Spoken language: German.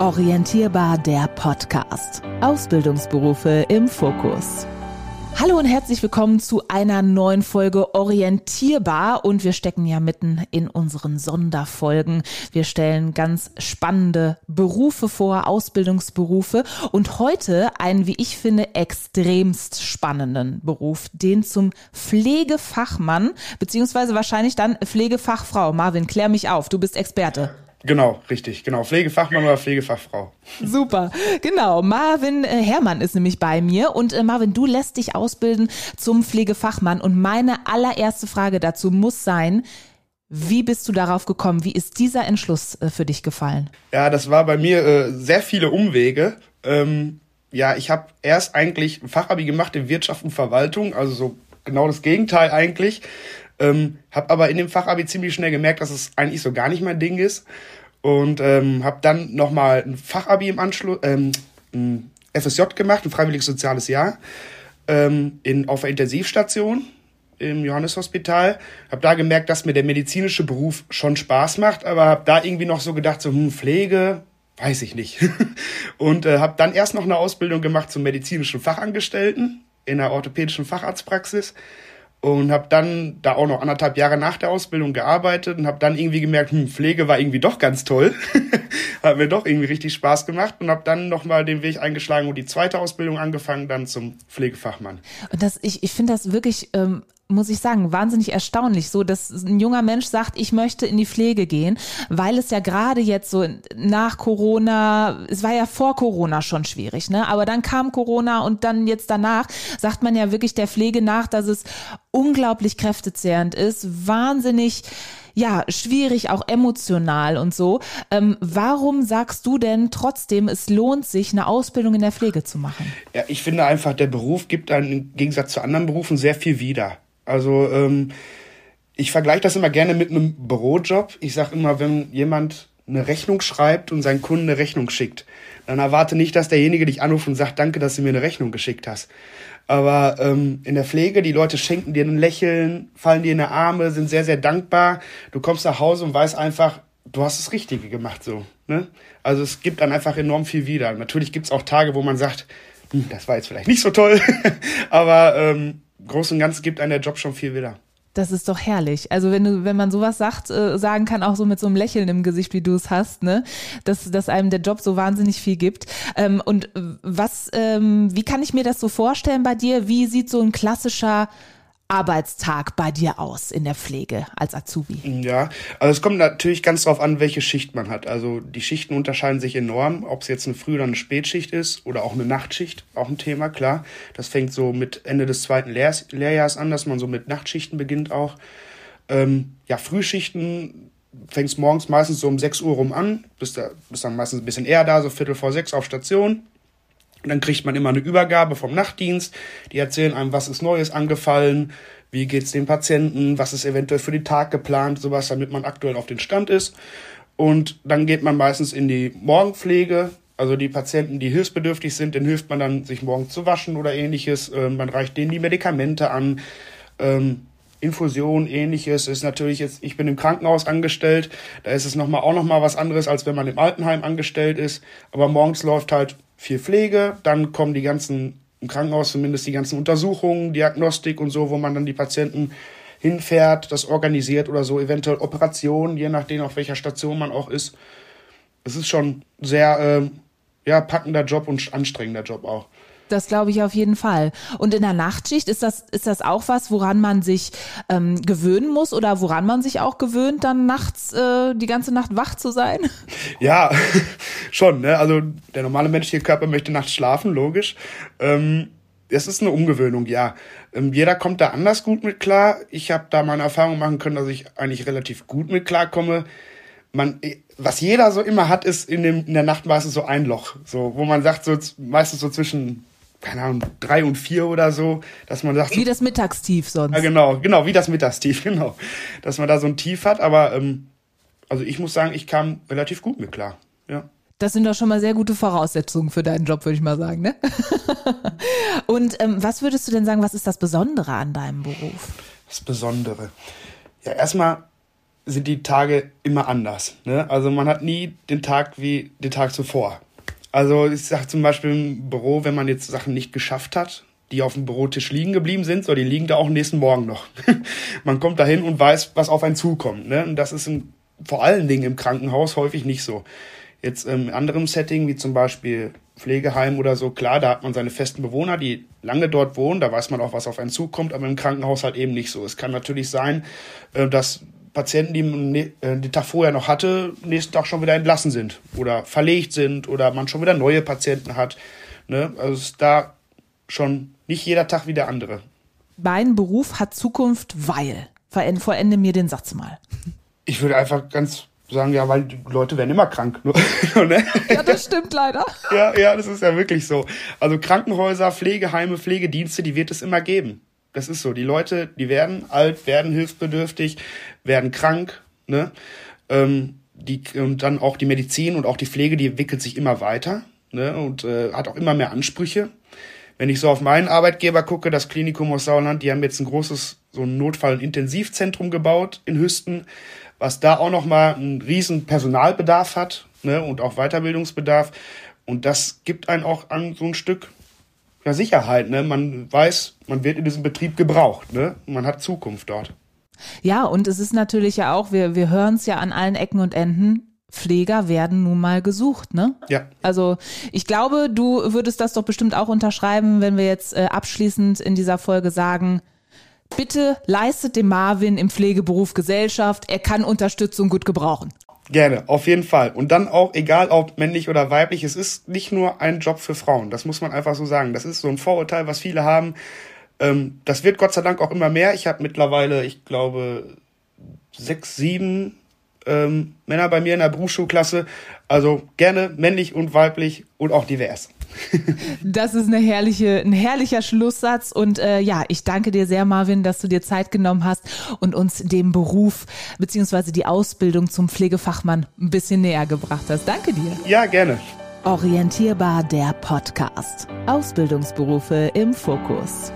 Orientierbar der Podcast. Ausbildungsberufe im Fokus. Hallo und herzlich willkommen zu einer neuen Folge Orientierbar und wir stecken ja mitten in unseren Sonderfolgen. Wir stellen ganz spannende Berufe vor, Ausbildungsberufe und heute einen, wie ich finde, extremst spannenden Beruf, den zum Pflegefachmann beziehungsweise wahrscheinlich dann Pflegefachfrau. Marvin, klär mich auf, du bist Experte. Genau, richtig, genau. Pflegefachmann oder Pflegefachfrau. Super, genau. Marvin äh, Herrmann ist nämlich bei mir und äh, Marvin, du lässt dich ausbilden zum Pflegefachmann und meine allererste Frage dazu muss sein, wie bist du darauf gekommen? Wie ist dieser Entschluss äh, für dich gefallen? Ja, das war bei mir äh, sehr viele Umwege. Ähm, ja, ich habe erst eigentlich ein Fachabi gemacht in Wirtschaft und Verwaltung, also so genau das Gegenteil eigentlich. Ähm, habe aber in dem Fachabi ziemlich schnell gemerkt, dass es eigentlich so gar nicht mein Ding ist. Und ähm, habe dann nochmal ein Fachabi im Anschluss, ähm, ein FSJ gemacht, ein freiwilliges soziales Jahr, ähm, in, auf der Intensivstation im Johanneshospital. Habe da gemerkt, dass mir der medizinische Beruf schon Spaß macht, aber habe da irgendwie noch so gedacht, so hm, Pflege, weiß ich nicht. und äh, habe dann erst noch eine Ausbildung gemacht zum medizinischen Fachangestellten in der orthopädischen Facharztpraxis und habe dann da auch noch anderthalb Jahre nach der Ausbildung gearbeitet und habe dann irgendwie gemerkt, hm, Pflege war irgendwie doch ganz toll, hat mir doch irgendwie richtig Spaß gemacht und habe dann nochmal den Weg eingeschlagen und die zweite Ausbildung angefangen, dann zum Pflegefachmann. Und das, ich, ich finde das wirklich ähm, muss ich sagen, wahnsinnig erstaunlich, so dass ein junger Mensch sagt, ich möchte in die Pflege gehen, weil es ja gerade jetzt so nach Corona, es war ja vor Corona schon schwierig, ne? Aber dann kam Corona und dann jetzt danach sagt man ja wirklich der Pflege nach, dass es unglaublich kräftezehrend ist, wahnsinnig ja, schwierig, auch emotional und so. Ähm, warum sagst du denn trotzdem, es lohnt sich, eine Ausbildung in der Pflege zu machen? Ja, ich finde einfach, der Beruf gibt einen im Gegensatz zu anderen Berufen sehr viel wieder. Also ähm, ich vergleiche das immer gerne mit einem Bürojob. Ich sage immer, wenn jemand eine Rechnung schreibt und seinen Kunden eine Rechnung schickt, dann erwarte nicht, dass derjenige dich anruft und sagt, danke, dass du mir eine Rechnung geschickt hast. Aber ähm, in der Pflege, die Leute schenken dir ein Lächeln, fallen dir in die Arme, sind sehr, sehr dankbar. Du kommst nach Hause und weißt einfach, du hast das Richtige gemacht so. Ne? Also es gibt dann einfach enorm viel wieder. Natürlich gibt es auch Tage, wo man sagt, hm, das war jetzt vielleicht nicht so toll, aber ähm, Großen und Ganzen gibt einem der Job schon viel wieder. Das ist doch herrlich. Also wenn du, wenn man sowas sagt, äh, sagen kann, auch so mit so einem Lächeln im Gesicht, wie du es hast, ne, dass, dass einem der Job so wahnsinnig viel gibt. Ähm, und was, ähm, wie kann ich mir das so vorstellen bei dir? Wie sieht so ein klassischer Arbeitstag bei dir aus in der Pflege als Azubi? Ja, also es kommt natürlich ganz drauf an, welche Schicht man hat. Also die Schichten unterscheiden sich enorm, ob es jetzt eine Früh- oder eine Spätschicht ist oder auch eine Nachtschicht, auch ein Thema, klar. Das fängt so mit Ende des zweiten Lehr Lehrjahres an, dass man so mit Nachtschichten beginnt auch. Ähm, ja, Frühschichten fängt morgens meistens so um 6 Uhr rum an, bist, da, bist dann meistens ein bisschen eher da, so Viertel vor sechs auf Station. Und dann kriegt man immer eine Übergabe vom Nachtdienst. Die erzählen einem, was ist Neues angefallen, wie geht's den Patienten, was ist eventuell für den Tag geplant, sowas, damit man aktuell auf den Stand ist. Und dann geht man meistens in die Morgenpflege. Also die Patienten, die hilfsbedürftig sind, denen hilft man dann, sich morgens zu waschen oder ähnliches. Ähm, man reicht denen die Medikamente an. Ähm, Infusion, ähnliches ist natürlich jetzt, ich bin im Krankenhaus angestellt, da ist es nochmal auch nochmal was anderes, als wenn man im Altenheim angestellt ist. Aber morgens läuft halt viel Pflege, dann kommen die ganzen, im Krankenhaus zumindest die ganzen Untersuchungen, Diagnostik und so, wo man dann die Patienten hinfährt, das organisiert oder so, eventuell Operationen, je nachdem, auf welcher Station man auch ist. Es ist schon sehr, äh, ja, packender Job und anstrengender Job auch. Das glaube ich auf jeden Fall. Und in der Nachtschicht ist das, ist das auch was, woran man sich ähm, gewöhnen muss oder woran man sich auch gewöhnt, dann nachts äh, die ganze Nacht wach zu sein? Ja, schon. Ne? Also der normale menschliche Körper möchte nachts schlafen, logisch. Ähm, es ist eine Umgewöhnung, ja. Ähm, jeder kommt da anders gut mit klar. Ich habe da meine Erfahrung machen können, dass ich eigentlich relativ gut mit klarkomme. Man, was jeder so immer hat, ist in, dem, in der Nacht meistens so ein Loch, so wo man sagt so meistens so zwischen keine Ahnung, drei und vier oder so, dass man sagt. Wie das Mittagstief sonst. Ja, genau, genau, wie das Mittagstief, genau. Dass man da so ein Tief hat, aber ähm, also ich muss sagen, ich kam relativ gut mit klar. Ja. Das sind doch schon mal sehr gute Voraussetzungen für deinen Job, würde ich mal sagen, ne? und ähm, was würdest du denn sagen, was ist das Besondere an deinem Beruf? Das Besondere. Ja, erstmal sind die Tage immer anders. Ne? Also man hat nie den Tag wie den Tag zuvor. Also ich sage zum Beispiel im Büro, wenn man jetzt Sachen nicht geschafft hat, die auf dem Bürotisch liegen geblieben sind, so die liegen da auch nächsten Morgen noch. man kommt dahin und weiß, was auf einen zukommt. Ne? Und das ist im, vor allen Dingen im Krankenhaus häufig nicht so. Jetzt im anderen Setting, wie zum Beispiel Pflegeheim oder so, klar, da hat man seine festen Bewohner, die lange dort wohnen, da weiß man auch, was auf einen zukommt, aber im Krankenhaus halt eben nicht so. Es kann natürlich sein, äh, dass Patienten, die man äh, den Tag vorher noch hatte, nächsten Tag schon wieder entlassen sind oder verlegt sind oder man schon wieder neue Patienten hat. Ne? Also ist da schon nicht jeder Tag wie der andere. Mein Beruf hat Zukunft, weil. Verende mir den Satz mal. Ich würde einfach ganz sagen, ja, weil die Leute werden immer krank. Ne? ja, das stimmt leider. Ja, ja, das ist ja wirklich so. Also Krankenhäuser, Pflegeheime, Pflegedienste, die wird es immer geben. Das ist so. Die Leute, die werden alt, werden hilfsbedürftig, werden krank, ne? Ähm, die, und dann auch die Medizin und auch die Pflege, die entwickelt sich immer weiter, ne? Und äh, hat auch immer mehr Ansprüche. Wenn ich so auf meinen Arbeitgeber gucke, das Klinikum aus Sauerland, die haben jetzt ein großes so ein Notfall- und Intensivzentrum gebaut in Hüsten, was da auch nochmal einen riesen Personalbedarf hat ne, und auch Weiterbildungsbedarf. Und das gibt einen auch an so ein Stück ja, Sicherheit. Ne? Man weiß, man wird in diesem Betrieb gebraucht. Ne? Man hat Zukunft dort. Ja, und es ist natürlich ja auch, wir, wir hören es ja an allen Ecken und Enden, Pfleger werden nun mal gesucht, ne? Ja. Also ich glaube, du würdest das doch bestimmt auch unterschreiben, wenn wir jetzt äh, abschließend in dieser Folge sagen, bitte leistet dem Marvin im Pflegeberuf Gesellschaft, er kann Unterstützung gut gebrauchen. Gerne, auf jeden Fall. Und dann auch, egal ob männlich oder weiblich, es ist nicht nur ein Job für Frauen. Das muss man einfach so sagen. Das ist so ein Vorurteil, was viele haben. Ähm, das wird Gott sei Dank auch immer mehr. Ich habe mittlerweile, ich glaube, sechs, sieben ähm, Männer bei mir in der Berufsschulklasse. Also gerne männlich und weiblich und auch divers. das ist eine herrliche, ein herrlicher Schlusssatz. Und äh, ja, ich danke dir sehr, Marvin, dass du dir Zeit genommen hast und uns den Beruf bzw. die Ausbildung zum Pflegefachmann ein bisschen näher gebracht hast. Danke dir. Ja, gerne. Orientierbar der Podcast. Ausbildungsberufe im Fokus.